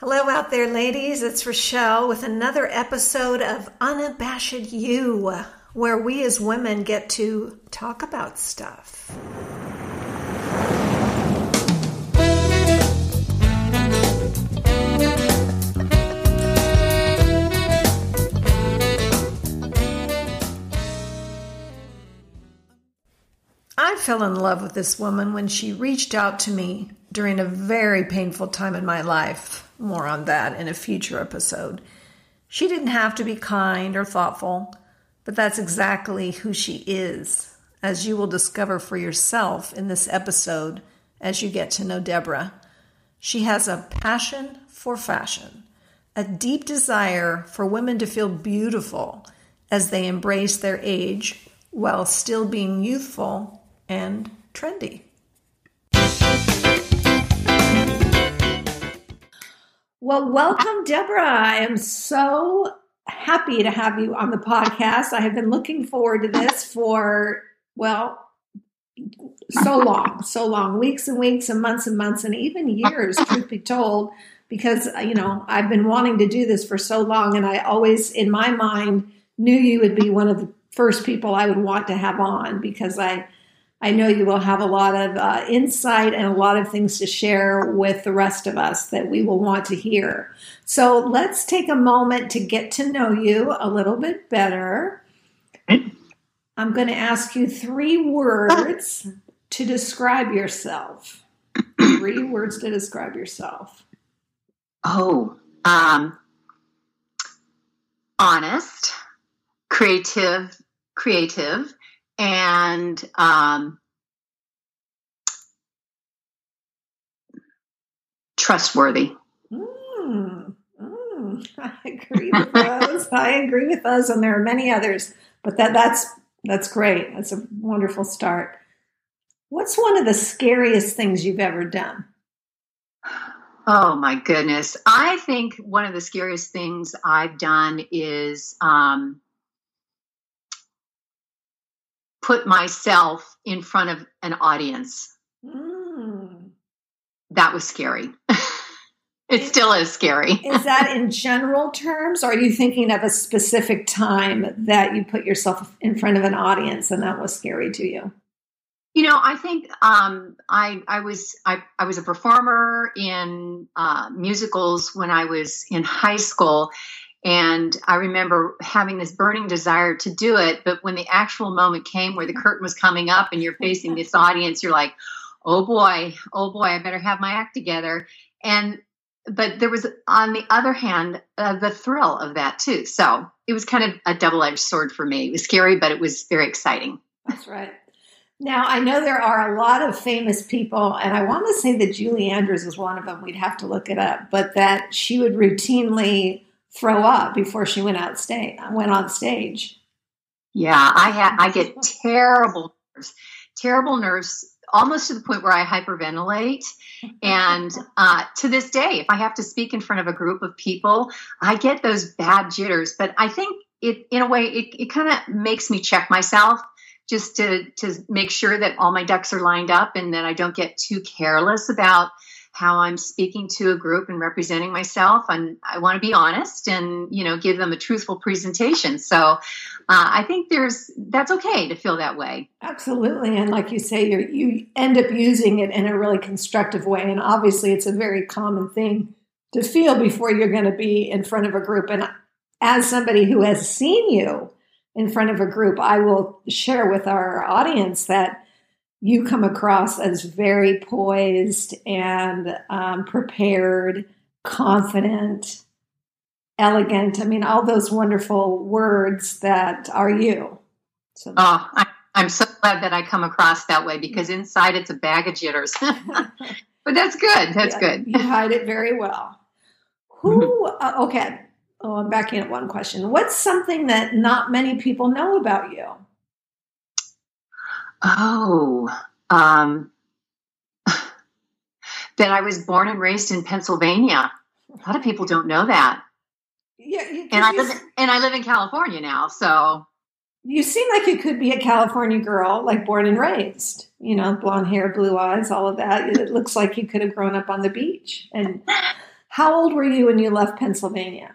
Hello, out there, ladies. It's Rochelle with another episode of Unabashed You, where we as women get to talk about stuff. I fell in love with this woman when she reached out to me during a very painful time in my life. More on that in a future episode. She didn't have to be kind or thoughtful, but that's exactly who she is, as you will discover for yourself in this episode as you get to know Deborah. She has a passion for fashion, a deep desire for women to feel beautiful as they embrace their age while still being youthful and trendy. Well, welcome, Deborah. I am so happy to have you on the podcast. I have been looking forward to this for, well, so long, so long, weeks and weeks and months and months and even years, truth be told, because, uh, you know, I've been wanting to do this for so long. And I always, in my mind, knew you would be one of the first people I would want to have on because I, I know you will have a lot of uh, insight and a lot of things to share with the rest of us that we will want to hear. So let's take a moment to get to know you a little bit better. I'm going to ask you three words to describe yourself. three words to describe yourself. Oh, um, honest, creative, creative, and um, trustworthy. Mm, mm, I agree with those. I agree with those, and there are many others. But that that's that's great. That's a wonderful start. What's one of the scariest things you've ever done? Oh my goodness! I think one of the scariest things I've done is um, put myself in front of an audience. Mm. That was scary. it still is scary. is that in general terms, or are you thinking of a specific time that you put yourself in front of an audience and that was scary to you? You know, I think um, I I was I, I was a performer in uh, musicals when I was in high school, and I remember having this burning desire to do it. But when the actual moment came where the curtain was coming up and you're facing this audience, you're like, oh boy, oh boy, I better have my act together. And, but there was, on the other hand, uh, the thrill of that too. So it was kind of a double edged sword for me. It was scary, but it was very exciting. That's right. Now, I know there are a lot of famous people, and I want to say that Julie Andrews is one of them. We'd have to look it up, but that she would routinely throw up before she went out stage went on stage. Yeah, I had I get terrible nerves, terrible nerves, almost to the point where I hyperventilate. And uh, to this day, if I have to speak in front of a group of people, I get those bad jitters. But I think it, in a way, it, it kind of makes me check myself just to to make sure that all my ducks are lined up and that I don't get too careless about how I'm speaking to a group and representing myself. And I want to be honest and, you know, give them a truthful presentation. So uh, I think there's, that's okay to feel that way. Absolutely. And like you say, you you end up using it in a really constructive way. And obviously it's a very common thing to feel before you're going to be in front of a group. And as somebody who has seen you in front of a group, I will share with our audience that you come across as very poised and um, prepared, confident, elegant. I mean, all those wonderful words that are you. So, oh, I, I'm so glad that I come across that way because inside it's a bag of jitters. but that's good. That's yeah, good. You hide it very well. Who, uh, okay. Oh, I'm backing up one question. What's something that not many people know about you? Oh, um, that I was born and raised in Pennsylvania. A lot of people don't know that. Yeah, and I live and I live in California now, so you seem like you could be a California girl, like born and raised. You know, blonde hair, blue eyes, all of that. It looks like you could have grown up on the beach. And How old were you when you left Pennsylvania?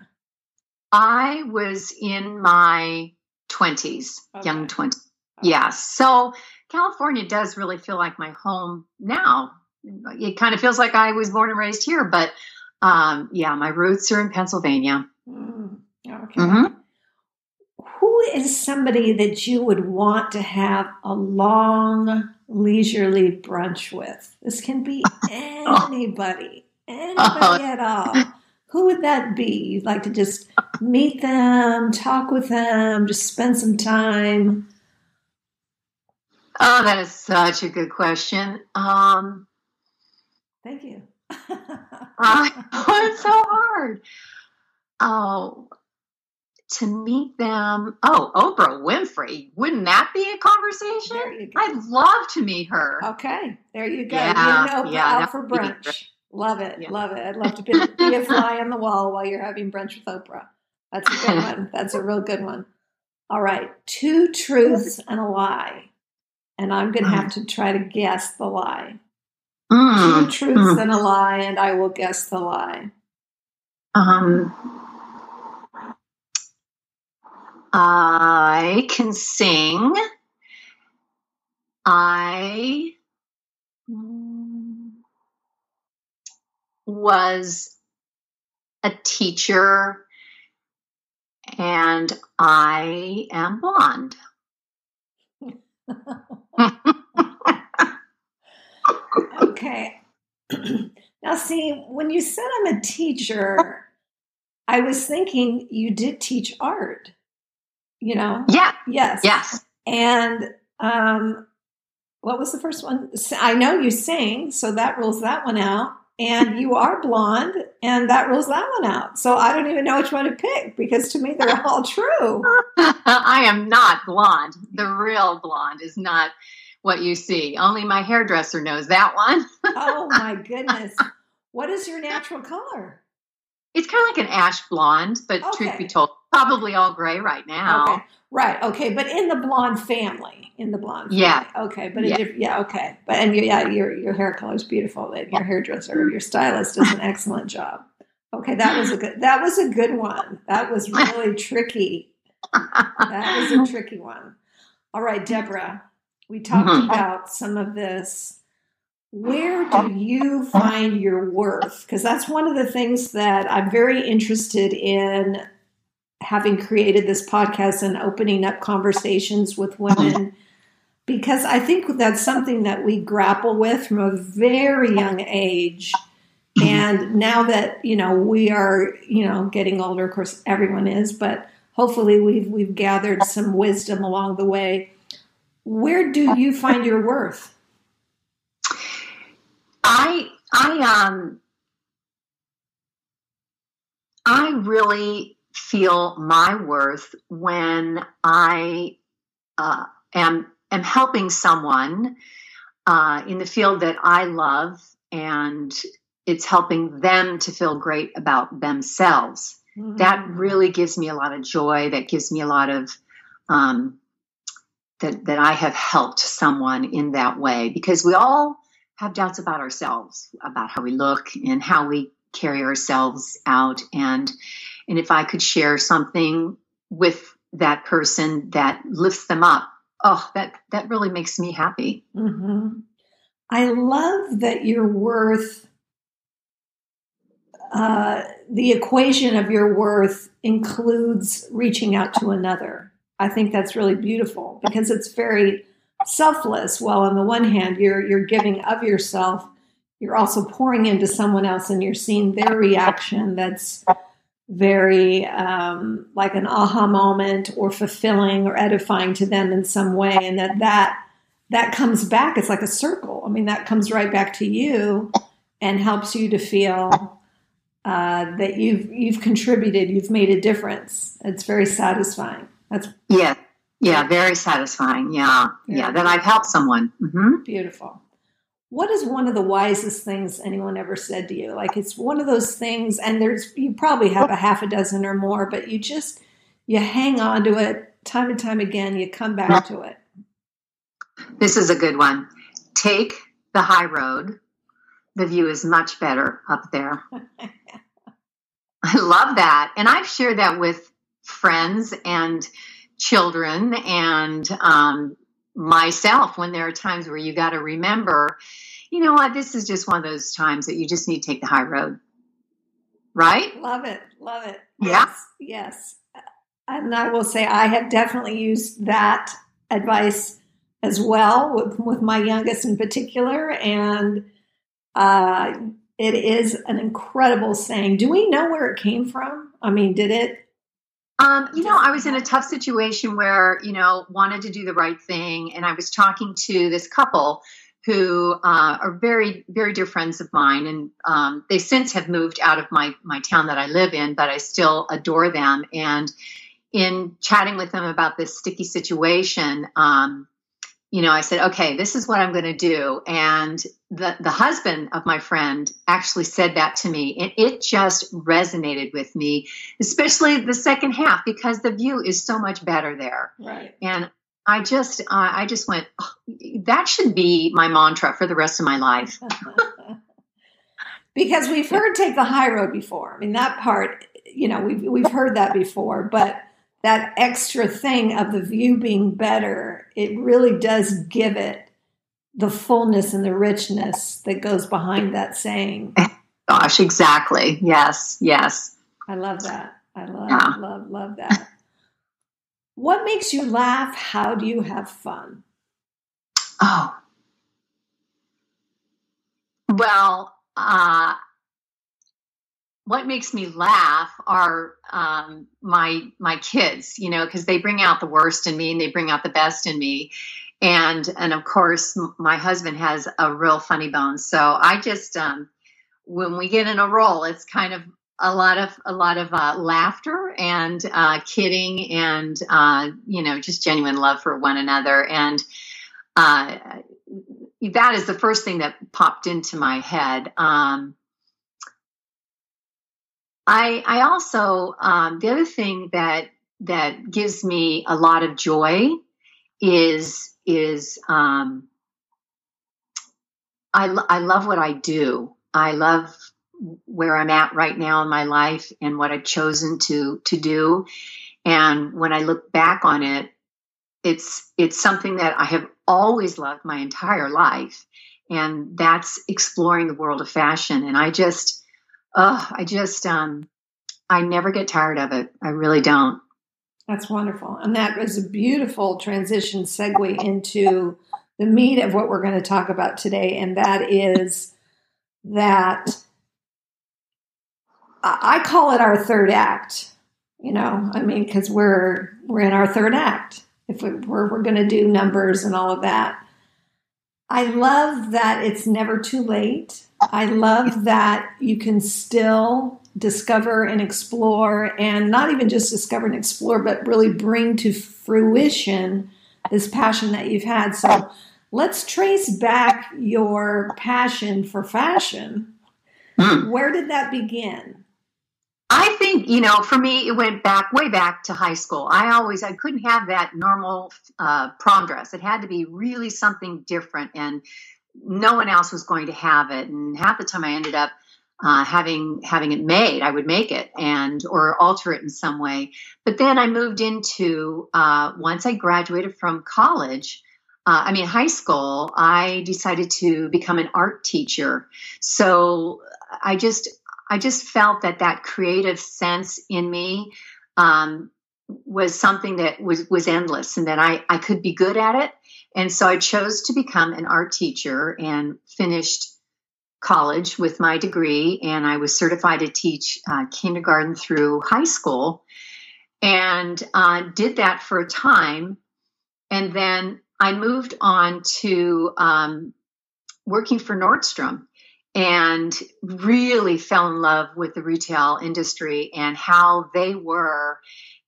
I was in my 20s, okay. young 20s. Okay. Yeah. So California does really feel like my home now. It kind of feels like I was born and raised here, but um, yeah, my roots are in Pennsylvania. Mm, okay. Mm-hmm. Who is somebody that you would want to have a long, leisurely brunch with? This can be anybody, anybody at all. Who would that be? You'd like to just meet them, talk with them, just spend some time? Oh, that is such a good question. Um, Thank you. uh, it's so hard. Oh, to meet them. Oh, Oprah Winfrey. Wouldn't that be a conversation? I'd love to meet her. Okay, there you go. Yeah, you know, yeah, out for brunch. Love it, yeah. love it. I'd love to be, be a fly on the wall while you're having brunch with Oprah. That's a good one. That's a real good one. All right, two truths and a lie, and I'm going to have to try to guess the lie. Mm. Two truths mm. and a lie, and I will guess the lie. Um, I can sing. I was a teacher and I am blonde. Okay. now, see, when you said I'm a teacher, I was thinking you did teach art you know? Yeah. Yes. Yes. And um, what was the first one? I know you sing, so that rules that one out. And you are blonde, and that rules that one out. So I don't even know which one to pick because to me they're all true. I am not blonde. The real blonde is not what you see. Only my hairdresser knows that one. oh my goodness. What is your natural color? It's kind of like an ash blonde, but okay. truth be told, probably all gray right now. Okay. Right. Okay. But in the blonde family, in the blonde. Family. Yeah. Okay. But yeah. yeah. Okay. But and yeah, your your hair color is beautiful. And your hairdresser, your stylist does an excellent job. Okay, that was a good. That was a good one. That was really tricky. That was a tricky one. All right, Deborah. We talked mm-hmm. about some of this where do you find your worth? Because that's one of the things that I'm very interested in having created this podcast and opening up conversations with women. Because I think that's something that we grapple with from a very young age. And now that, you know, we are, you know, getting older, of course everyone is, but hopefully we've we've gathered some wisdom along the way. Where do you find your worth? I I um I really feel my worth when I uh, am am helping someone uh, in the field that I love, and it's helping them to feel great about themselves. Mm-hmm. That really gives me a lot of joy. That gives me a lot of um, that that I have helped someone in that way because we all have doubts about ourselves, about how we look and how we carry ourselves out. And and if I could share something with that person that lifts them up, oh, that that really makes me happy. Mm-hmm. I love that your worth. Uh, the equation of your worth includes reaching out to another. I think that's really beautiful because it's very selfless. Well, on the one hand, you're you're giving of yourself, you're also pouring into someone else, and you're seeing their reaction. That's very um, like an aha moment, or fulfilling, or edifying to them in some way, and that that that comes back. It's like a circle. I mean, that comes right back to you and helps you to feel uh, that you've you've contributed, you've made a difference. It's very satisfying. That's yeah. Yeah, very satisfying. Yeah, yeah, yeah that I've helped someone. Mm-hmm. Beautiful. What is one of the wisest things anyone ever said to you? Like it's one of those things, and there's you probably have a half a dozen or more, but you just you hang on to it time and time again. You come back to it. This is a good one. Take the high road. The view is much better up there. I love that. And I've shared that with friends and children and um, myself when there are times where you got to remember, you know what, this is just one of those times that you just need to take the high road. Right? Love it. Love it. Yeah. Yes. yes. And I will say I have definitely used that advice as well with, with my youngest in particular. And uh, it is an incredible saying. Do we know where it came from? I mean, did it? Um, you know, I was in a tough situation where, you know, wanted to do the right thing. And I was talking to this couple who uh, are very, very dear friends of mine. And um, they since have moved out of my, my town that I live in, but I still adore them. And in chatting with them about this sticky situation, um, you know, I said, okay, this is what I'm going to do. And the, the husband of my friend actually said that to me. And it just resonated with me, especially the second half, because the view is so much better there. Right. And I just, uh, I just went, oh, that should be my mantra for the rest of my life. because we've heard take the high road before. I mean, that part, you know, we've, we've heard that before, but that extra thing of the view being better, it really does give it the fullness and the richness that goes behind that saying. Gosh, exactly. Yes, yes. I love that. I love, yeah. love, love that. What makes you laugh? How do you have fun? Oh. Well, uh, what makes me laugh are um, my my kids, you know, because they bring out the worst in me and they bring out the best in me, and and of course my husband has a real funny bone. So I just um, when we get in a roll, it's kind of a lot of a lot of uh, laughter and uh, kidding and uh, you know just genuine love for one another and uh, that is the first thing that popped into my head. Um, I I also um, the other thing that that gives me a lot of joy is is um, I I love what I do. I love where I'm at right now in my life and what I've chosen to to do. And when I look back on it, it's it's something that I have always loved my entire life, and that's exploring the world of fashion. And I just oh, I just, um, I never get tired of it. I really don't. That's wonderful. And that was a beautiful transition segue into the meat of what we're going to talk about today. And that is that I call it our third act. You know, I mean, because we're we're in our third act. If we, we're we're going to do numbers and all of that, I love that it's never too late I love that you can still discover and explore, and not even just discover and explore, but really bring to fruition this passion that you've had. So let's trace back your passion for fashion. Mm. Where did that begin? I think you know, for me, it went back way back to high school. I always I couldn't have that normal uh, prom dress. It had to be really something different, and no one else was going to have it. And half the time I ended up uh, having having it made. I would make it and or alter it in some way. But then I moved into uh, once I graduated from college. Uh, I mean, high school. I decided to become an art teacher. So I just I just felt that that creative sense in me um, was something that was was endless, and that I I could be good at it and so I chose to become an art teacher and finished college with my degree. And I was certified to teach uh, kindergarten through high school and uh, did that for a time. And then I moved on to um, working for Nordstrom and really fell in love with the retail industry and how they were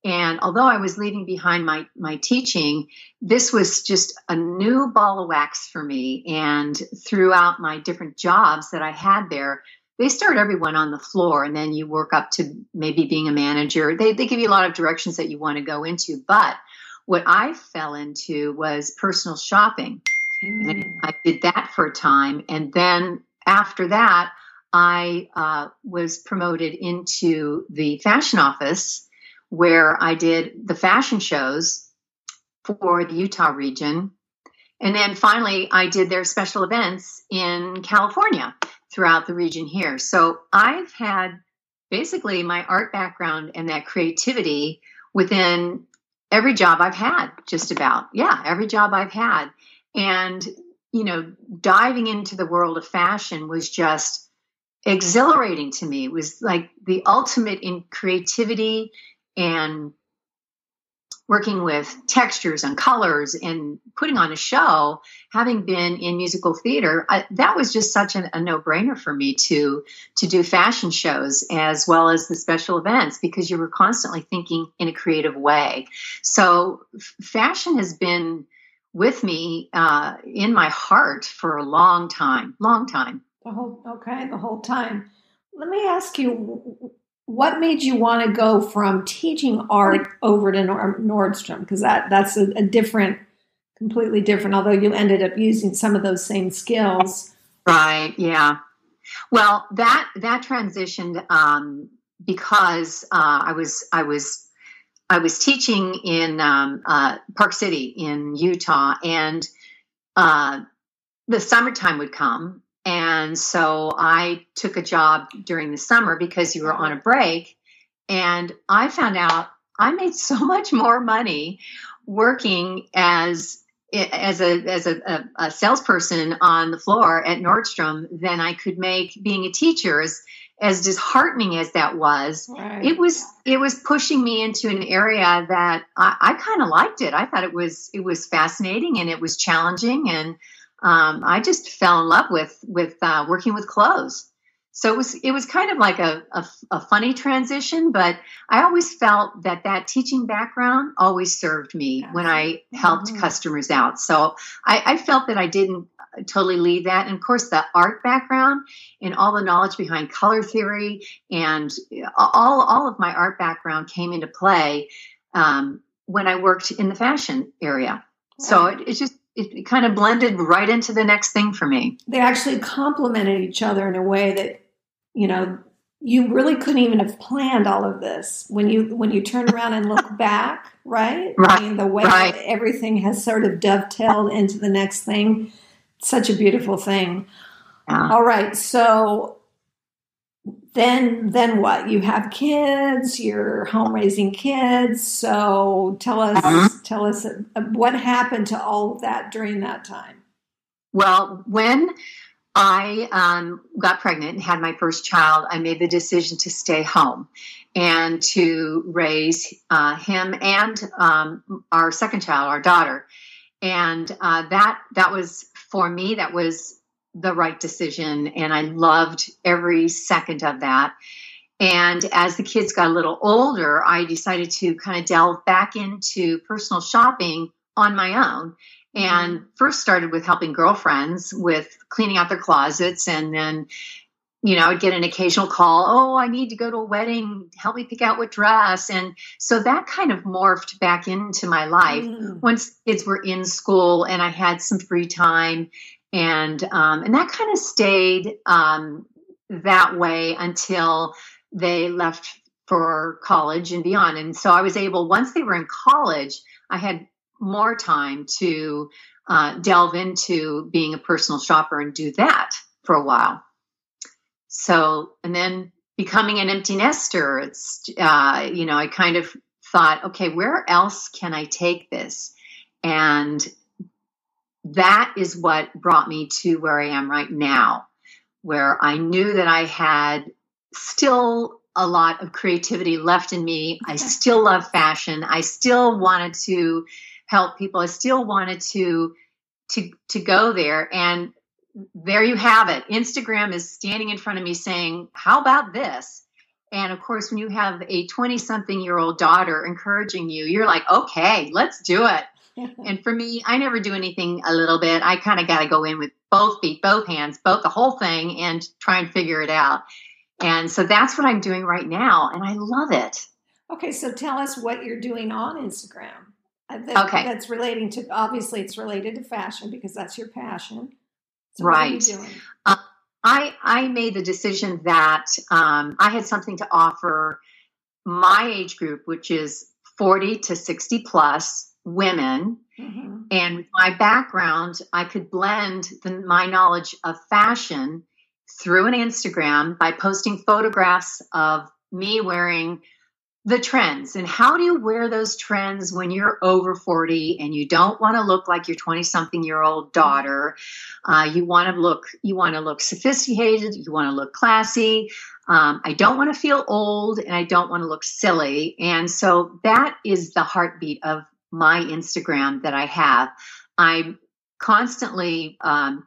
and although I was leaving behind my, my teaching, this was just a new ball of wax for me. And throughout my different jobs that I had there, they start everyone on the floor and then you work up to maybe being a manager. They, they give you a lot of directions that you want to go into. But what I fell into was personal shopping. Mm. And I did that for a time. And then after that, I uh, was promoted into the fashion office where I did the fashion shows for the Utah region. And then finally, I did their special events in California throughout the region here. So I've had basically my art background and that creativity within every job I've had, just about. Yeah, every job I've had. And, you know, diving into the world of fashion was just exhilarating to me. It was like the ultimate in creativity and working with textures and colors and putting on a show, having been in musical theater, I, that was just such an, a no-brainer for me to to do fashion shows as well as the special events because you were constantly thinking in a creative way. So f- fashion has been with me uh, in my heart for a long time, long time. The whole okay, the whole time. Let me ask you what made you want to go from teaching art over to Nordstrom? Because that that's a, a, different, completely different. Although you ended up using some of those same skills. Right. Yeah. Well, that that transitioned um, because uh, I was I was I was teaching in um, uh, Park City in Utah, and uh, the summertime would come, and so I took a job during the summer because you were on a break. And I found out I made so much more money working as as a as a, a, salesperson on the floor at Nordstrom than I could make being a teacher. As, as disheartening as that was, right. it was it was pushing me into an area that I, I kind of liked it. I thought it was it was fascinating and it was challenging and um, I just fell in love with with uh, working with clothes. So it was it was kind of like a, a, a, funny transition, but I always felt that that teaching background always served me when I helped mm-hmm. customers out. So I, I, felt that I didn't totally leave that. And of course, the art background and all the knowledge behind color theory and all all of my art background came into play um, when I worked in the fashion area. So it, it's just it kind of blended right into the next thing for me. They actually complemented each other in a way that, you know, you really couldn't even have planned all of this when you when you turn around and look back, right? Right. I mean, the way right. everything has sort of dovetailed into the next thing, such a beautiful thing. Yeah. All right, so then then what you have kids you're home raising kids so tell us mm-hmm. tell us uh, what happened to all of that during that time well when i um, got pregnant and had my first child i made the decision to stay home and to raise uh, him and um, our second child our daughter and uh, that that was for me that was the right decision. And I loved every second of that. And as the kids got a little older, I decided to kind of delve back into personal shopping on my own. And first started with helping girlfriends with cleaning out their closets. And then, you know, I'd get an occasional call, oh, I need to go to a wedding, help me pick out what dress. And so that kind of morphed back into my life mm. once kids were in school and I had some free time and um, and that kind of stayed um, that way until they left for college and beyond. And so I was able once they were in college, I had more time to uh, delve into being a personal shopper and do that for a while. So and then becoming an empty nester, it's uh, you know I kind of thought, okay, where else can I take this? And that is what brought me to where I am right now, where I knew that I had still a lot of creativity left in me. I still love fashion. I still wanted to help people. I still wanted to to to go there and there you have it. Instagram is standing in front of me saying, "How about this?" And of course, when you have a 20 something year old daughter encouraging you, you're like, okay, let's do it and for me, I never do anything a little bit. I kind of got to go in with both feet, both hands, both the whole thing and try and figure it out. And so that's what I'm doing right now. And I love it. Okay. So tell us what you're doing on Instagram. That, okay. That's relating to, obviously, it's related to fashion because that's your passion. So right. Uh, I I made the decision that um, I had something to offer my age group, which is 40 to 60 plus women. Mm-hmm. And with my background, I could blend the, my knowledge of fashion through an Instagram by posting photographs of me wearing the trends. And how do you wear those trends when you're over 40 and you don't want to look like your 20 something year old daughter? Uh, you want to look you want to look sophisticated you want to look classy. Um, i don't want to feel old and i don't want to look silly. And so that is the heartbeat of my instagram that i have. I'm constantly um,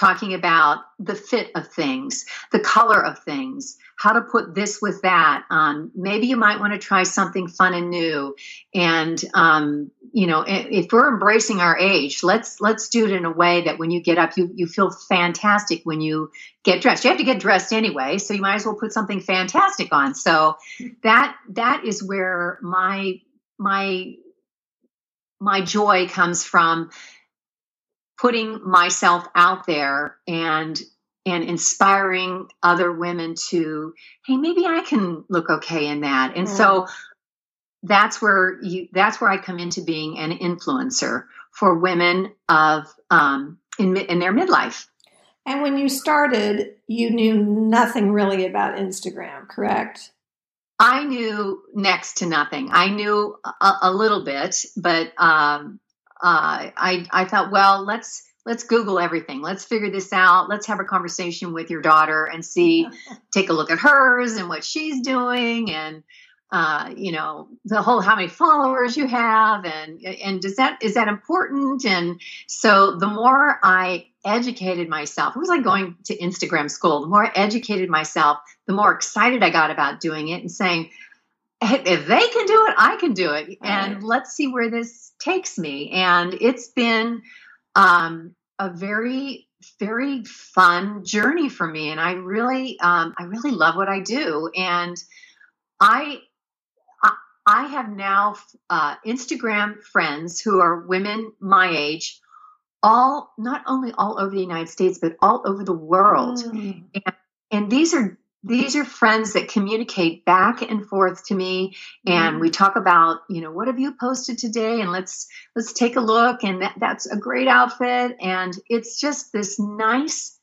talking about the fit of things, the color of things, how to put this with that. Um, maybe you might want to try something fun and new. And um, you know, if we're embracing our age, let's let's do it in a way that when you get up, you you feel fantastic when you get dressed. You have to get dressed anyway, so you might as well put something fantastic on. So that that is where my my my joy comes from putting myself out there and and inspiring other women to hey maybe i can look okay in that. And so that's where you that's where i come into being an influencer for women of um, in, in their midlife. And when you started you knew nothing really about instagram correct? I knew next to nothing. I knew a, a little bit but um, uh, I I thought, well, let's let's Google everything. Let's figure this out. Let's have a conversation with your daughter and see, take a look at hers and what she's doing, and uh, you know the whole how many followers you have, and and does that is that important? And so the more I educated myself, it was like going to Instagram school. The more I educated myself, the more excited I got about doing it and saying, if they can do it, I can do it. And let's see where this takes me. And it's been um, a very, very fun journey for me. And I really, um, I really love what I do. And I, I have now uh, Instagram friends who are women my age, all not only all over the United States, but all over the world. Mm. And, and these are these are friends that communicate back and forth to me and we talk about you know what have you posted today and let's let's take a look and that, that's a great outfit and it's just this nice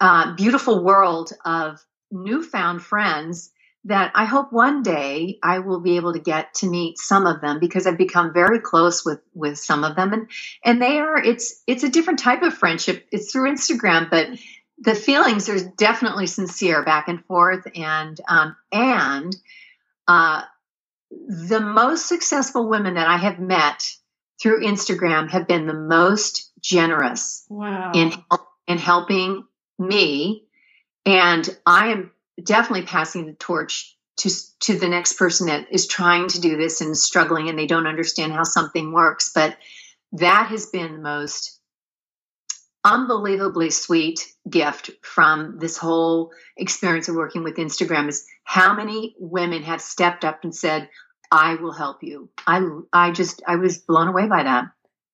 uh, beautiful world of newfound friends that I hope one day I will be able to get to meet some of them because I've become very close with with some of them and and they are it's it's a different type of friendship. It's through Instagram but the feelings are definitely sincere back and forth and um, and uh, the most successful women that i have met through instagram have been the most generous wow. in in helping me and i am definitely passing the torch to to the next person that is trying to do this and struggling and they don't understand how something works but that has been the most unbelievably sweet gift from this whole experience of working with Instagram is how many women have stepped up and said, I will help you. I I just I was blown away by that.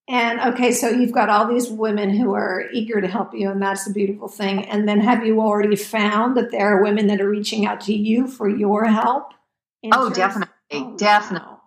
And okay, so you've got all these women who are eager to help you, and that's a beautiful thing. And then have you already found that there are women that are reaching out to you for your help? Oh, definitely. Oh, definitely. Wow.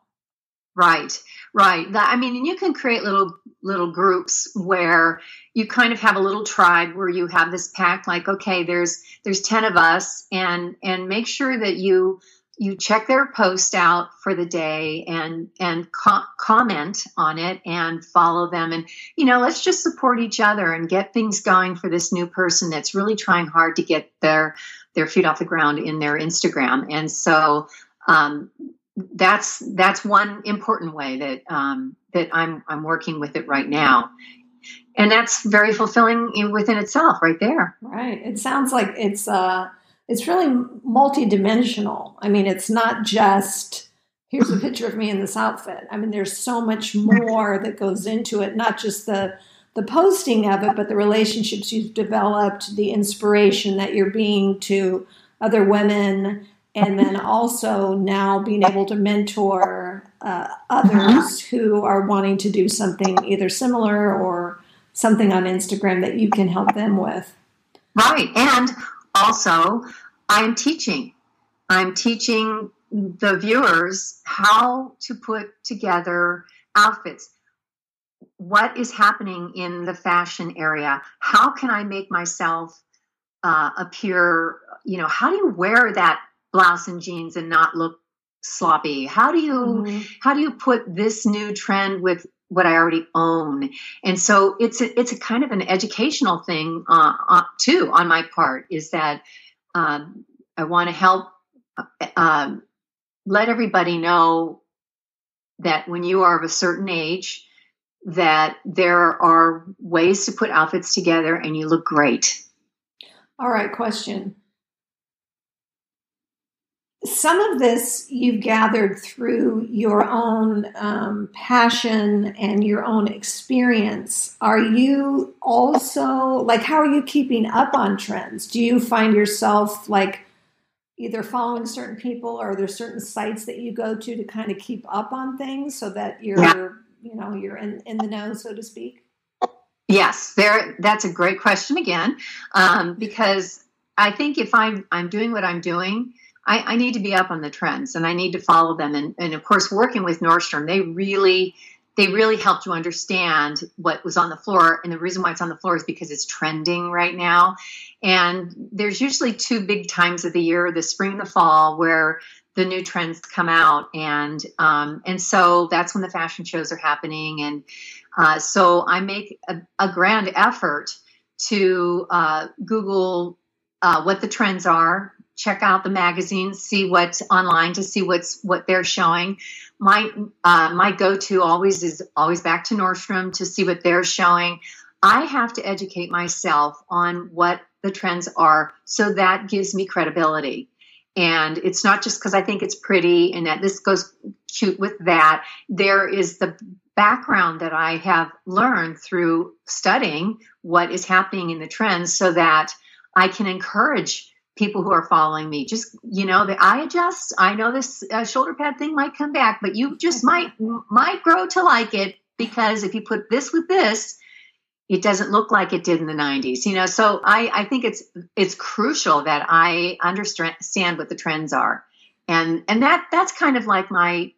Right, right. That, I mean, and you can create little little groups where you kind of have a little tribe where you have this pack Like, okay, there's there's ten of us, and and make sure that you you check their post out for the day and and co- comment on it and follow them and you know let's just support each other and get things going for this new person that's really trying hard to get their their feet off the ground in their Instagram and so um, that's that's one important way that um, that I'm I'm working with it right now, and that's very fulfilling within itself, right there. Right. It sounds like it's uh it's really multidimensional. I mean, it's not just here's a picture of me in this outfit. I mean, there's so much more that goes into it, not just the the posting of it, but the relationships you've developed, the inspiration that you're being to other women and then also now being able to mentor uh, others who are wanting to do something either similar or something on Instagram that you can help them with. Right. And also, I'm teaching. I'm teaching the viewers how to put together outfits. What is happening in the fashion area? How can I make myself uh, appear? You know, how do you wear that blouse and jeans and not look sloppy? How do you mm-hmm. how do you put this new trend with what I already own? And so it's a, it's a kind of an educational thing uh, uh, too on my part. Is that um, I want to help um, let everybody know that when you are of a certain age, that there are ways to put outfits together and you look great. All right, question some of this you've gathered through your own um, passion and your own experience. Are you also like, how are you keeping up on trends? Do you find yourself like either following certain people or are there certain sites that you go to to kind of keep up on things so that you're, yeah. you know, you're in, in the know, so to speak? Yes, there. That's a great question again, um, because I think if I'm I'm doing what I'm doing, I, I, need to be up on the trends and I need to follow them. And, and of course, working with Nordstrom, they really they really helped you understand what was on the floor. And the reason why it's on the floor is because it's trending right now. And there's usually two big times of the year: the spring and the fall, where the new trends come out, and um, and so that's when the fashion shows are happening. And uh, so I make a, a grand effort to uh, Google uh, what the trends are, check out the magazines, see what's online to see what's what they're showing. My uh, my go to always is always back to Nordstrom to see what they're showing. I have to educate myself on what the trends are, so that gives me credibility. And it's not just because I think it's pretty and that this goes cute with that. There is the background that I have learned through studying what is happening in the trends so that I can encourage people who are following me just you know that i adjust. I know this uh, shoulder pad thing might come back but you just might might grow to like it because if you put this with this it doesn't look like it did in the 90s you know? So i i think it's it's crucial that i understand what the trends are. And and that that's kind of like my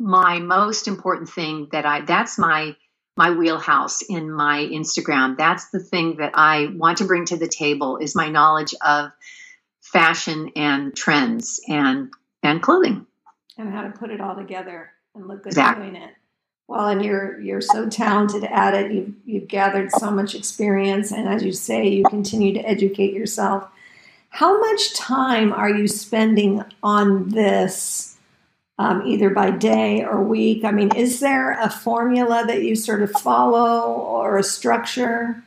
my most important thing that i that's my my wheelhouse in my Instagram. That's the thing that I want to bring to the table is my knowledge of fashion and trends and and clothing. And how to put it all together and look good exactly. doing it. Well, and you're you're so talented at it. You've you've gathered so much experience, and as you say, you continue to educate yourself. How much time are you spending on this um, either by day or week? I mean, is there a formula that you sort of follow or a structure?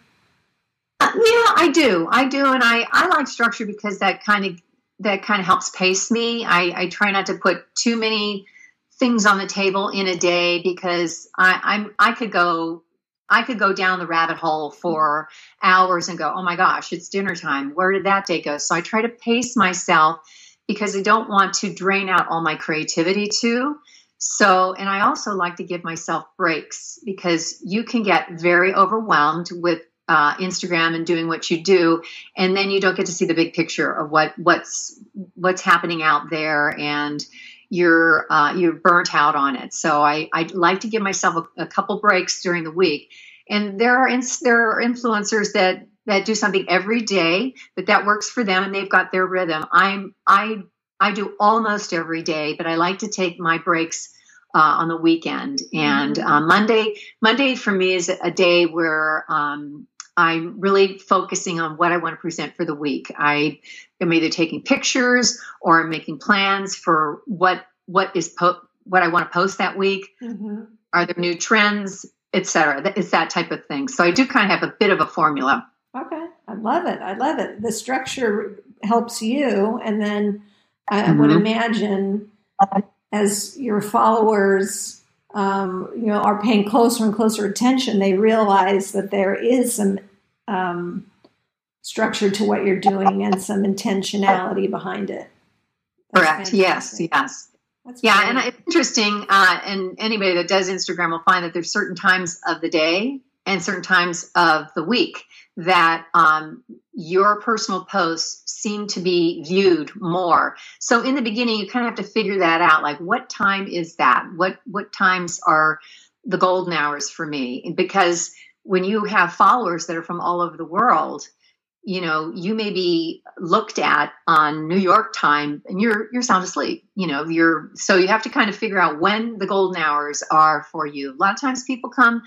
Uh, yeah, I do. I do, and I I like structure because that kind of that kind of helps pace me. I, I try not to put too many things on the table in a day because I, I'm I could go I could go down the rabbit hole for hours and go, oh my gosh, it's dinner time. Where did that day go? So I try to pace myself because I don't want to drain out all my creativity too. So, and I also like to give myself breaks because you can get very overwhelmed with uh, Instagram and doing what you do, and then you don't get to see the big picture of what what's what's happening out there, and you're uh, you're burnt out on it. So I I like to give myself a, a couple breaks during the week, and there are ins- there are influencers that that do something every day, but that works for them and they've got their rhythm. I'm I I do almost every day, but I like to take my breaks uh, on the weekend. And uh, Monday Monday for me is a day where um, I'm really focusing on what I want to present for the week. I am either taking pictures or I'm making plans for what what is po- what I want to post that week. Mm-hmm. Are there new trends, etc. It's that type of thing. So I do kind of have a bit of a formula. Okay. I love it. I love it. The structure helps you. And then I mm-hmm. would imagine as your followers, um, you know, are paying closer and closer attention, they realize that there is some um, structure to what you're doing and some intentionality behind it. That's Correct. Fantastic. Yes. Yes. That's yeah, and it's interesting. Uh, and anybody that does Instagram will find that there's certain times of the day and certain times of the week that um, your personal posts seem to be viewed more. So in the beginning, you kind of have to figure that out. Like, what time is that? What what times are the golden hours for me? Because when you have followers that are from all over the world, you know, you may be looked at on New York time and you're you're sound asleep. You know, you're so you have to kind of figure out when the golden hours are for you. A lot of times people come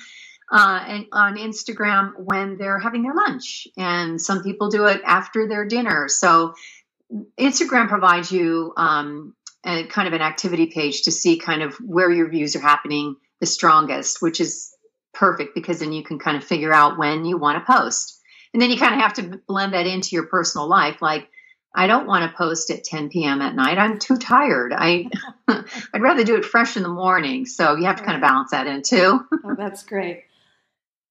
uh, and on Instagram when they're having their lunch, and some people do it after their dinner. So Instagram provides you um, a kind of an activity page to see kind of where your views are happening the strongest, which is perfect because then you can kind of figure out when you want to post. And then you kind of have to blend that into your personal life. Like, I don't want to post at 10 p.m. at night. I'm too tired. I, I'd rather do it fresh in the morning. So you have to kind of balance that in too. oh, that's great.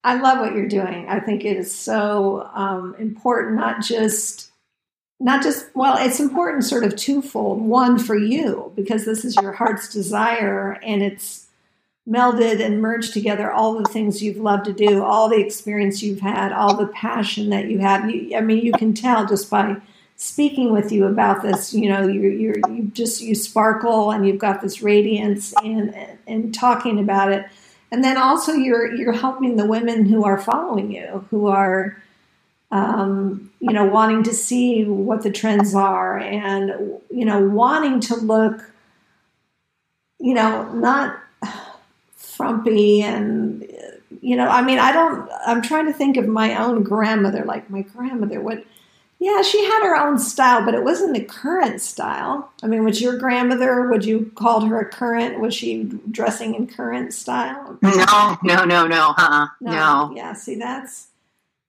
I love what you're doing. I think it is so um, important, not just not just well it's important sort of twofold one for you because this is your heart's desire and it's melded and merged together all the things you've loved to do, all the experience you've had, all the passion that you have. You, I mean, you can tell just by speaking with you about this. You know, you you you just you sparkle and you've got this radiance and and talking about it, and then also you're you're helping the women who are following you, who are. Um, you know, wanting to see what the trends are and, you know, wanting to look, you know, not frumpy and you know i mean i don't i'm trying to think of my own grandmother like my grandmother what yeah she had her own style but it wasn't the current style. I mean was your grandmother would you call her a current? Was she dressing in current style? No no no no huh no, no. yeah see that's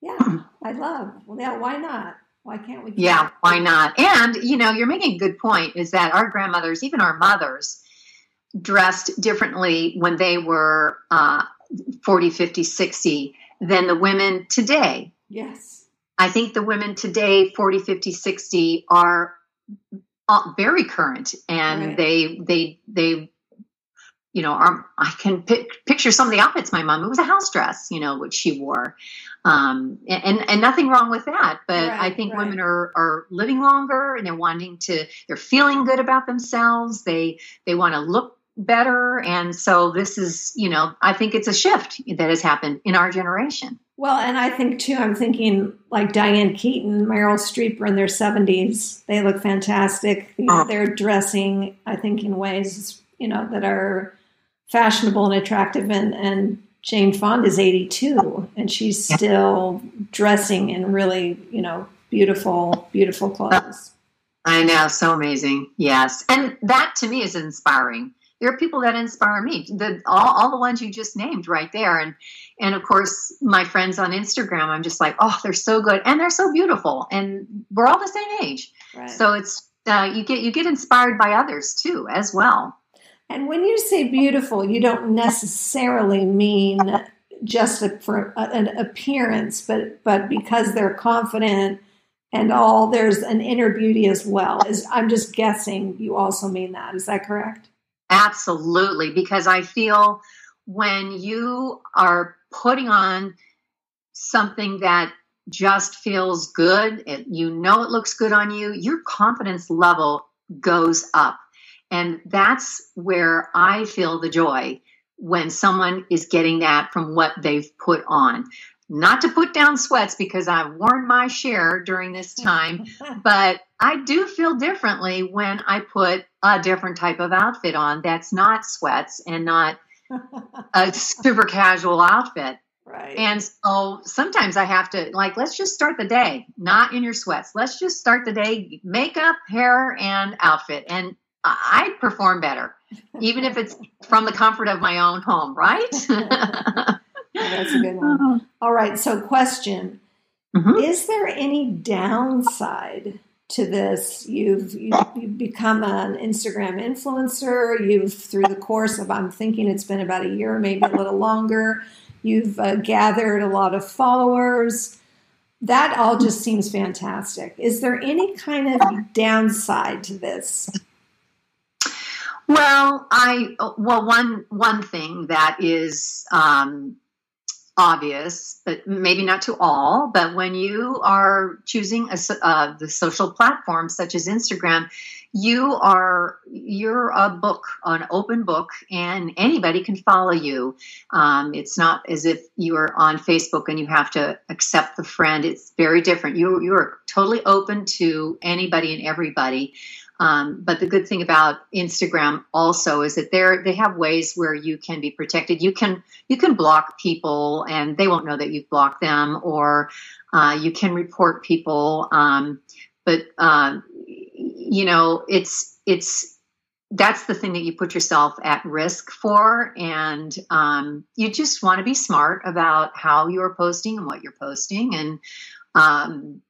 yeah i love well yeah why not? Why can't we yeah why not? And you know you're making a good point is that our grandmothers even our mothers dressed differently when they were uh, 40, 50, 60 than the women today. Yes. I think the women today, 40, 50, 60, are uh, very current and right. they, they, they, you know, are, I can pic- picture some of the outfits my mom, it was a house dress, you know, which she wore. Um, and, and nothing wrong with that. But right, I think right. women are, are living longer and they're wanting to, they're feeling good about themselves. They, they want to look better. And so this is, you know, I think it's a shift that has happened in our generation. Well, and I think too, I'm thinking like Diane Keaton, Meryl Streep are in their 70s. They look fantastic. Oh. They're dressing, I think, in ways, you know, that are fashionable and attractive. And, and Jane Fonda is 82 and she's still dressing in really, you know, beautiful, beautiful clothes. I know, so amazing. Yes. And that to me is inspiring there are people that inspire me. The all, all the ones you just named right there, and and of course my friends on Instagram. I'm just like, oh, they're so good and they're so beautiful, and we're all the same age. Right. So it's uh, you get you get inspired by others too as well. And when you say beautiful, you don't necessarily mean just for an appearance, but but because they're confident and all there's an inner beauty as well. Is I'm just guessing you also mean that. Is that correct? Absolutely, because I feel when you are putting on something that just feels good, it, you know it looks good on you, your confidence level goes up. And that's where I feel the joy when someone is getting that from what they've put on not to put down sweats because I've worn my share during this time, but I do feel differently when I put a different type of outfit on that's not sweats and not a super casual outfit. Right. And so sometimes I have to like let's just start the day not in your sweats. Let's just start the day makeup, hair and outfit and I perform better even if it's from the comfort of my own home, right? that's a good one. All right. So, question mm-hmm. Is there any downside to this? You've, you've, you've become an Instagram influencer. You've, through the course of, I'm thinking it's been about a year, maybe a little longer, you've uh, gathered a lot of followers. That all just seems fantastic. Is there any kind of downside to this? Well, I well one one thing that is um, obvious, but maybe not to all. But when you are choosing a, uh, the social platform such as Instagram, you are you're a book, an open book, and anybody can follow you. Um, it's not as if you are on Facebook and you have to accept the friend. It's very different. You you are totally open to anybody and everybody. Um, but the good thing about Instagram also is that they they have ways where you can be protected. You can you can block people and they won't know that you've blocked them, or uh, you can report people. Um, but um, you know, it's it's that's the thing that you put yourself at risk for, and um, you just want to be smart about how you're posting and what you're posting, and um,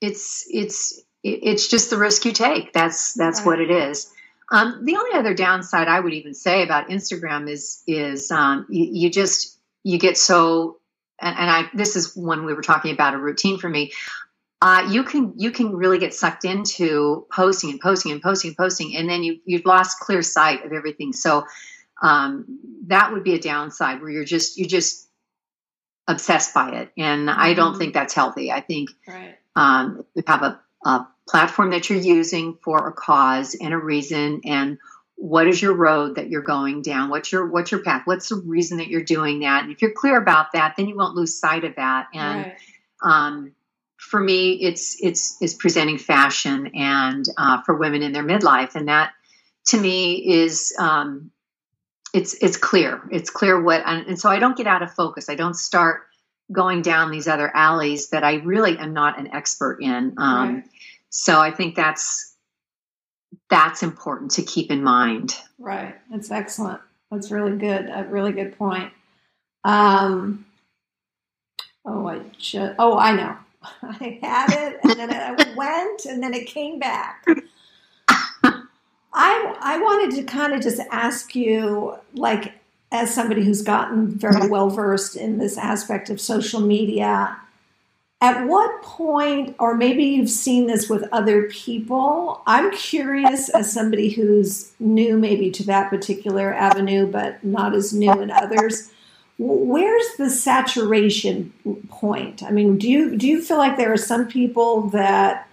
it's it's it's just the risk you take. That's that's right. what it is. Um, the only other downside I would even say about Instagram is is um, you, you, just you get so and, and, I this is when we were talking about a routine for me. Uh, you can you can really get sucked into posting and posting and posting and posting, and then you you've lost clear sight of everything. So um, that would be a downside where you're just you're just obsessed by it, and. I don't mm-hmm. think that's healthy. I think right. um, you have a a platform that you're using for a cause and a reason and what is your road that you're going down? What's your what's your path? What's the reason that you're doing that? And if you're clear about that then you won't lose sight of that. And right. um, for me it's it's is presenting fashion and uh, for women in their midlife. And that to me is um, it's it's clear. It's clear what and, and so i don't get out of focus. I don't start going down these other alleys that I really am not an expert in. Um, right. So I think that's that's important to keep in mind. Right. That's excellent. That's really good. A really good point. Um, oh, I just, oh, I know. I had it and then it went and then it came back. I I wanted to kind of just ask you like as somebody who's gotten very well versed in this aspect of social media, at what point, or maybe you've seen this with other people, I'm curious as somebody who's new maybe to that particular avenue, but not as new in others. Where's the saturation point? I mean, do you do you feel like there are some people that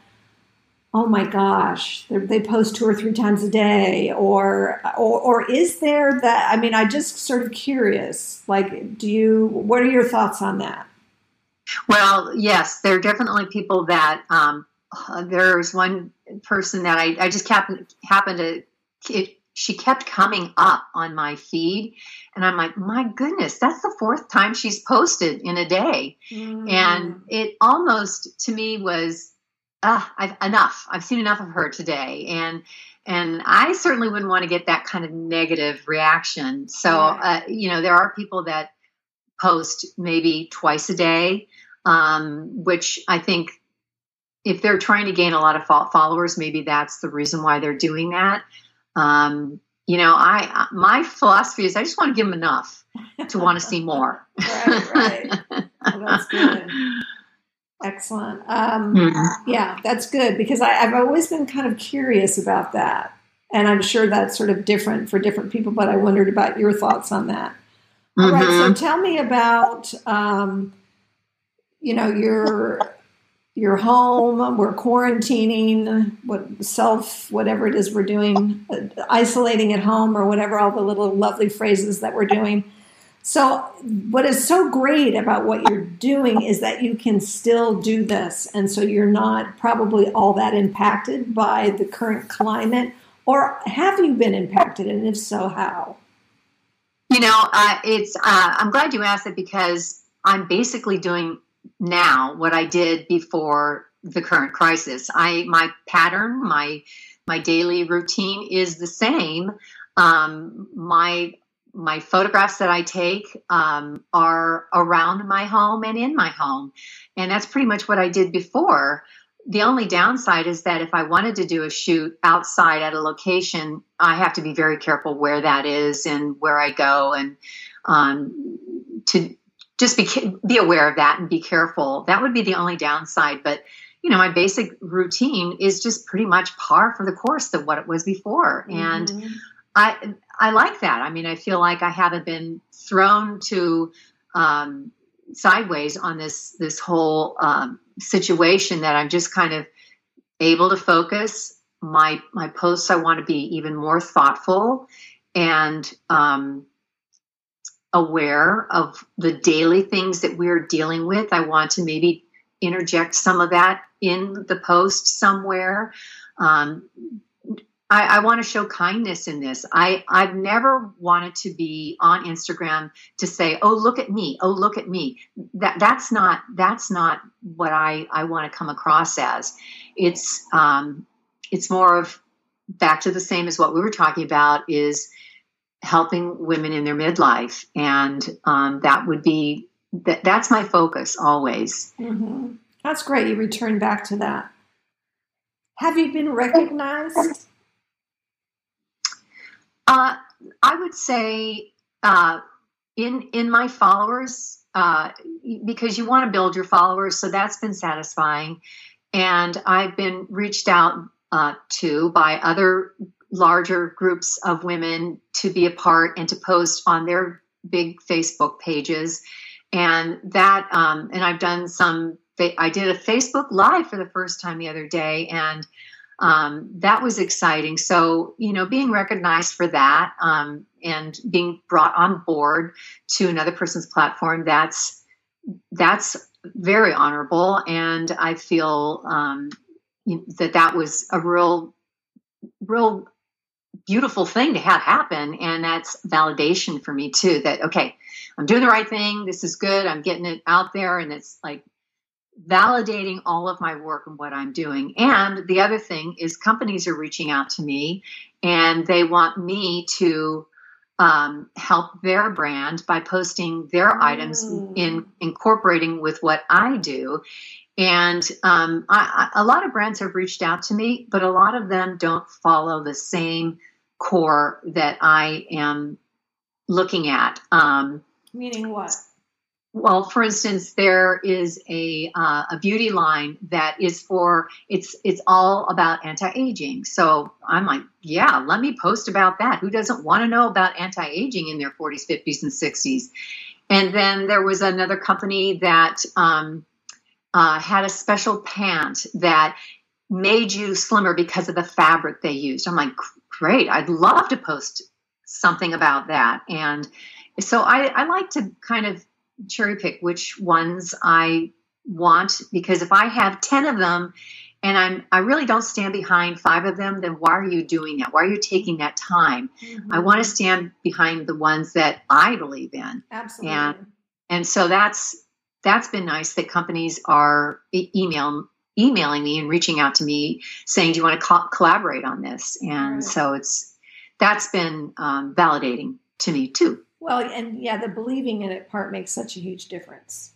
oh my gosh, they post two or three times a day, or, or or is there that? I mean, I just sort of curious. Like, do you? What are your thoughts on that? Well, yes, there are definitely people that. Um, there's one person that I, I just happened happened to. It, she kept coming up on my feed, and I'm like, my goodness, that's the fourth time she's posted in a day, mm. and it almost to me was ah, I've enough. I've seen enough of her today, and and I certainly wouldn't want to get that kind of negative reaction. So, uh, you know, there are people that post maybe twice a day, um, which I think if they're trying to gain a lot of followers, maybe that's the reason why they're doing that. Um, you know, I my philosophy is I just want to give them enough to want to see more. right, right. Well, that's good. Excellent. Um, mm-hmm. Yeah, that's good because I, I've always been kind of curious about that. And I'm sure that's sort of different for different people, but I wondered about your thoughts on that. Mm-hmm. All right, so mm-hmm. tell me about, um, you know, your your home. We're quarantining, what self, whatever it is we're doing, uh, isolating at home, or whatever all the little lovely phrases that we're doing. So, what is so great about what you're doing is that you can still do this. And so you're not probably all that impacted by the current climate. Or have you been impacted? And if so, how? You know, uh, it's. Uh, I'm glad you asked it because I'm basically doing now what I did before the current crisis. I my pattern, my my daily routine is the same. Um, my my photographs that I take um, are around my home and in my home. And that's pretty much what I did before. The only downside is that if I wanted to do a shoot outside at a location, I have to be very careful where that is and where I go and um, to just be be aware of that and be careful. That would be the only downside. But you know, my basic routine is just pretty much par for the course of what it was before. Mm-hmm. And I I like that. I mean, I feel like I haven't been thrown to um, sideways on this this whole um, situation that I'm just kind of able to focus my my posts. I want to be even more thoughtful and um, aware of the daily things that we're dealing with. I want to maybe interject some of that in the post somewhere. Um, I, I want to show kindness in this. I, I've never wanted to be on Instagram to say, "Oh, look at me! Oh, look at me!" That that's not that's not what I I want to come across as. It's um, it's more of back to the same as what we were talking about is helping women in their midlife, and um, that would be that. That's my focus always. Mm-hmm. That's great. You return back to that. Have you been recognized? Uh, I would say uh, in in my followers uh, because you want to build your followers, so that's been satisfying. And I've been reached out uh, to by other larger groups of women to be a part and to post on their big Facebook pages, and that um, and I've done some. I did a Facebook Live for the first time the other day, and um, that was exciting. So, you know, being recognized for that um, and being brought on board to another person's platform, that's that's very honorable, and I feel um, that that was a real, real beautiful thing to have happen, and that's validation for me too. That okay, I'm doing the right thing. This is good. I'm getting it out there, and it's like validating all of my work and what I'm doing. And the other thing is, companies are reaching out to me and they want me to um, help their brand by posting their mm. items in incorporating with what I do. And um, I, I, a lot of brands have reached out to me, but a lot of them don't follow the same core that I am looking at. Um, Meaning what? Well, for instance, there is a uh, a beauty line that is for it's it's all about anti aging. So I'm like, yeah, let me post about that. Who doesn't want to know about anti aging in their 40s, 50s, and 60s? And then there was another company that um, uh, had a special pant that made you slimmer because of the fabric they used. I'm like, great, I'd love to post something about that. And so I, I like to kind of cherry pick which ones I want because if I have 10 of them and I'm I really don't stand behind 5 of them then why are you doing that? Why are you taking that time? Mm-hmm. I want to stand behind the ones that I believe in. Absolutely. And and so that's that's been nice that companies are email emailing me and reaching out to me saying do you want to co- collaborate on this and right. so it's that's been um, validating to me too well, and yeah, the believing in it part makes such a huge difference.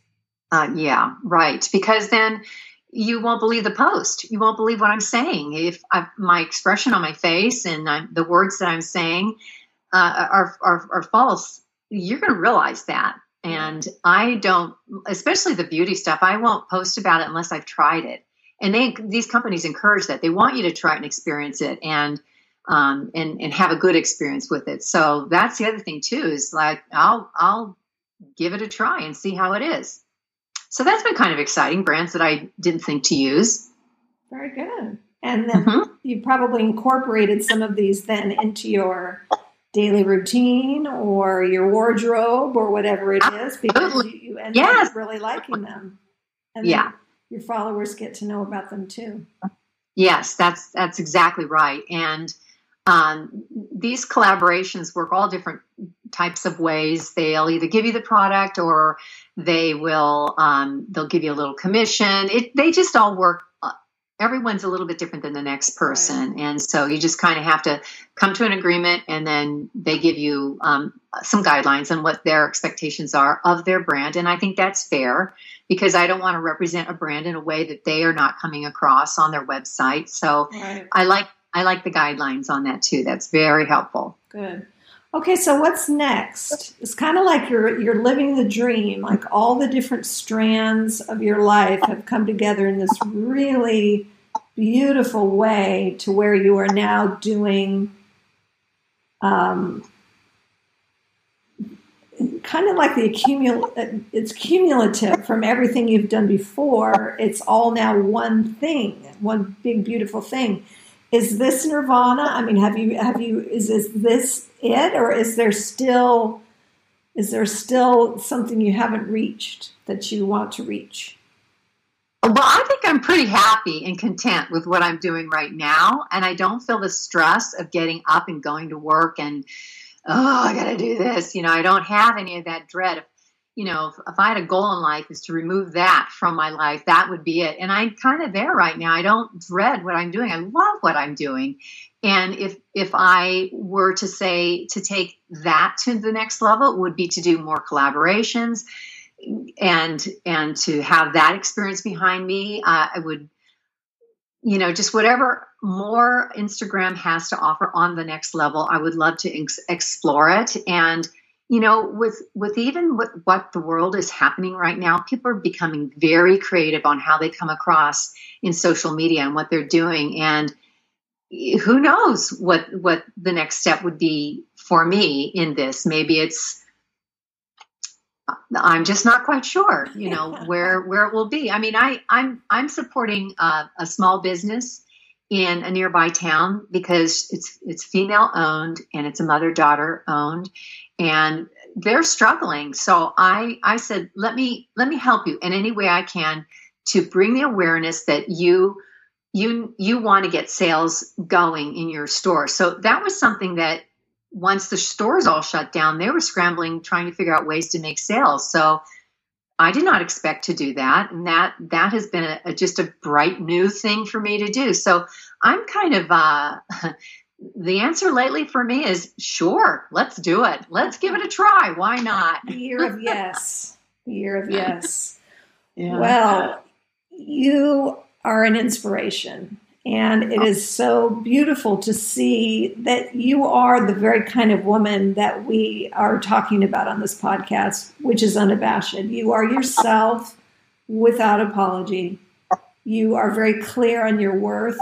Uh, yeah, right. Because then you won't believe the post. You won't believe what I'm saying. If I, my expression on my face and I'm, the words that I'm saying uh, are, are, are false, you're going to realize that. And I don't, especially the beauty stuff. I won't post about it unless I've tried it. And they, these companies encourage that. They want you to try it and experience it. And um, and and have a good experience with it. So that's the other thing too is like I'll I'll give it a try and see how it is. So that's been kind of exciting. Brands that I didn't think to use. Very good. And then mm-hmm. you probably incorporated some of these then into your daily routine or your wardrobe or whatever it is because you, you end yes. up really liking them. And yeah. your followers get to know about them too. Yes, that's that's exactly right. And um, these collaborations work all different types of ways. They'll either give you the product or they will um, they'll give you a little commission. It, they just all work. Uh, everyone's a little bit different than the next person, right. and so you just kind of have to come to an agreement, and then they give you um, some guidelines on what their expectations are of their brand. And I think that's fair because I don't want to represent a brand in a way that they are not coming across on their website. So right. I like I like the guidelines on that too. That's very helpful. Good. Okay, so what's next? It's kind of like you're you're living the dream. Like all the different strands of your life have come together in this really beautiful way to where you are now doing um, kind of like the accumul it's cumulative from everything you've done before. It's all now one thing, one big beautiful thing. Is this nirvana? I mean, have you have you is this this it or is there still is there still something you haven't reached that you want to reach? Well, I think I'm pretty happy and content with what I'm doing right now. And I don't feel the stress of getting up and going to work and, oh, I got to do this. You know, I don't have any of that dread. If, you know, if, if I had a goal in life is to remove that from my life, that would be it. And I'm kind of there right now. I don't dread what I'm doing. I love what I'm doing. And if if I were to say to take that to the next level, it would be to do more collaborations and and to have that experience behind me. Uh, I would, you know, just whatever more Instagram has to offer on the next level, I would love to ex- explore it. And you know, with with even with what the world is happening right now, people are becoming very creative on how they come across in social media and what they're doing. And who knows what what the next step would be for me in this. Maybe it's i'm just not quite sure you know where where it will be. I mean i i'm i'm supporting a, a small business in a nearby town because it's it's female owned and it's a mother daughter owned and they're struggling so i i said let me let me help you in any way i can to bring the awareness that you you you want to get sales going in your store. So that was something that once the stores all shut down, they were scrambling trying to figure out ways to make sales. So I did not expect to do that, and that that has been a, a, just a bright new thing for me to do. So I'm kind of uh, the answer lately for me is sure, let's do it. Let's give it a try. Why not? Year of yes. Year of yes. Yeah. Well, you are an inspiration. And it is so beautiful to see that you are the very kind of woman that we are talking about on this podcast, which is unabashed. You are yourself without apology. You are very clear on your worth.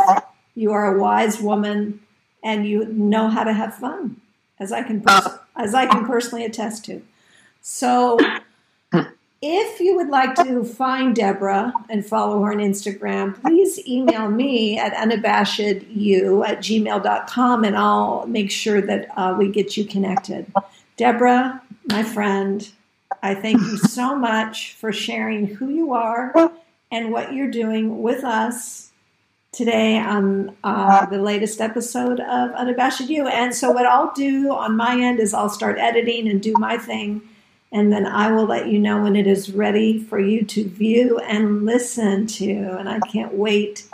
You are a wise woman and you know how to have fun, as I can pers- as I can personally attest to. So if you would like to find Deborah and follow her on Instagram, please email me at unabashedyou at gmail.com and I'll make sure that uh, we get you connected. Deborah, my friend, I thank you so much for sharing who you are and what you're doing with us today on uh, the latest episode of Unabashed You. And so, what I'll do on my end is I'll start editing and do my thing and then I will let you know when it is ready for you to view and listen to. And I can't wait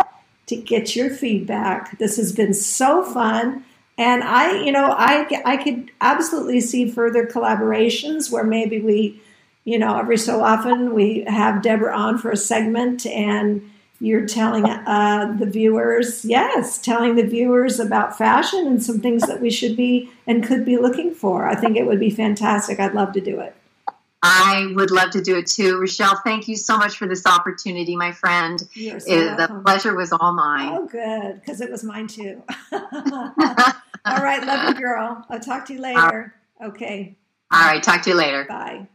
to get your feedback. This has been so fun. And I, you know, I, I could absolutely see further collaborations where maybe we, you know, every so often we have Deborah on for a segment and you're telling uh, the viewers, yes, telling the viewers about fashion and some things that we should be and could be looking for. I think it would be fantastic. I'd love to do it. I would love to do it too. Rochelle, thank you so much for this opportunity, my friend. So it, the pleasure was all mine. Oh, good, because it was mine too. all right, love you, girl. I'll talk to you later. Okay. All right, talk to you later. Bye.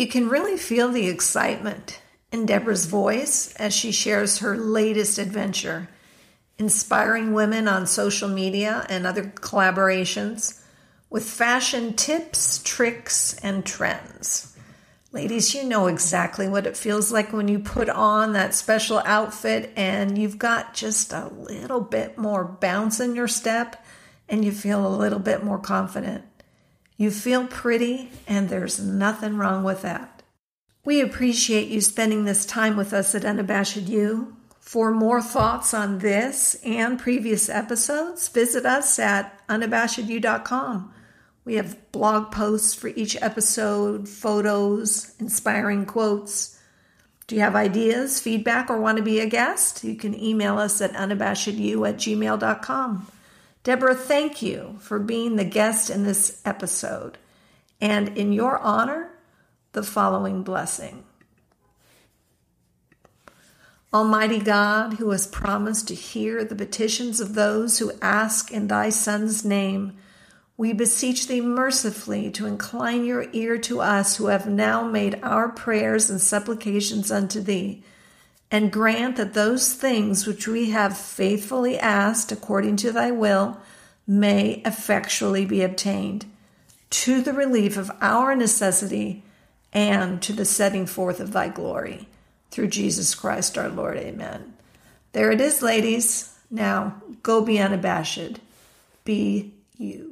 You can really feel the excitement in Deborah's voice as she shares her latest adventure, inspiring women on social media and other collaborations with fashion tips, tricks, and trends. Ladies, you know exactly what it feels like when you put on that special outfit and you've got just a little bit more bounce in your step and you feel a little bit more confident. You feel pretty, and there's nothing wrong with that. We appreciate you spending this time with us at Unabashed You. For more thoughts on this and previous episodes, visit us at unabashedyou.com. We have blog posts for each episode, photos, inspiring quotes. Do you have ideas, feedback, or want to be a guest? You can email us at unabashedyou at gmail.com. Deborah, thank you for being the guest in this episode. And in your honor, the following blessing. Almighty God, who has promised to hear the petitions of those who ask in thy Son's name, we beseech thee mercifully to incline your ear to us who have now made our prayers and supplications unto thee, and grant that those things which we have faithfully asked according to thy will may effectually be obtained, to the relief of our necessity and to the setting forth of thy glory. Through Jesus Christ our Lord. Amen. There it is, ladies. Now go be unabashed. Be you.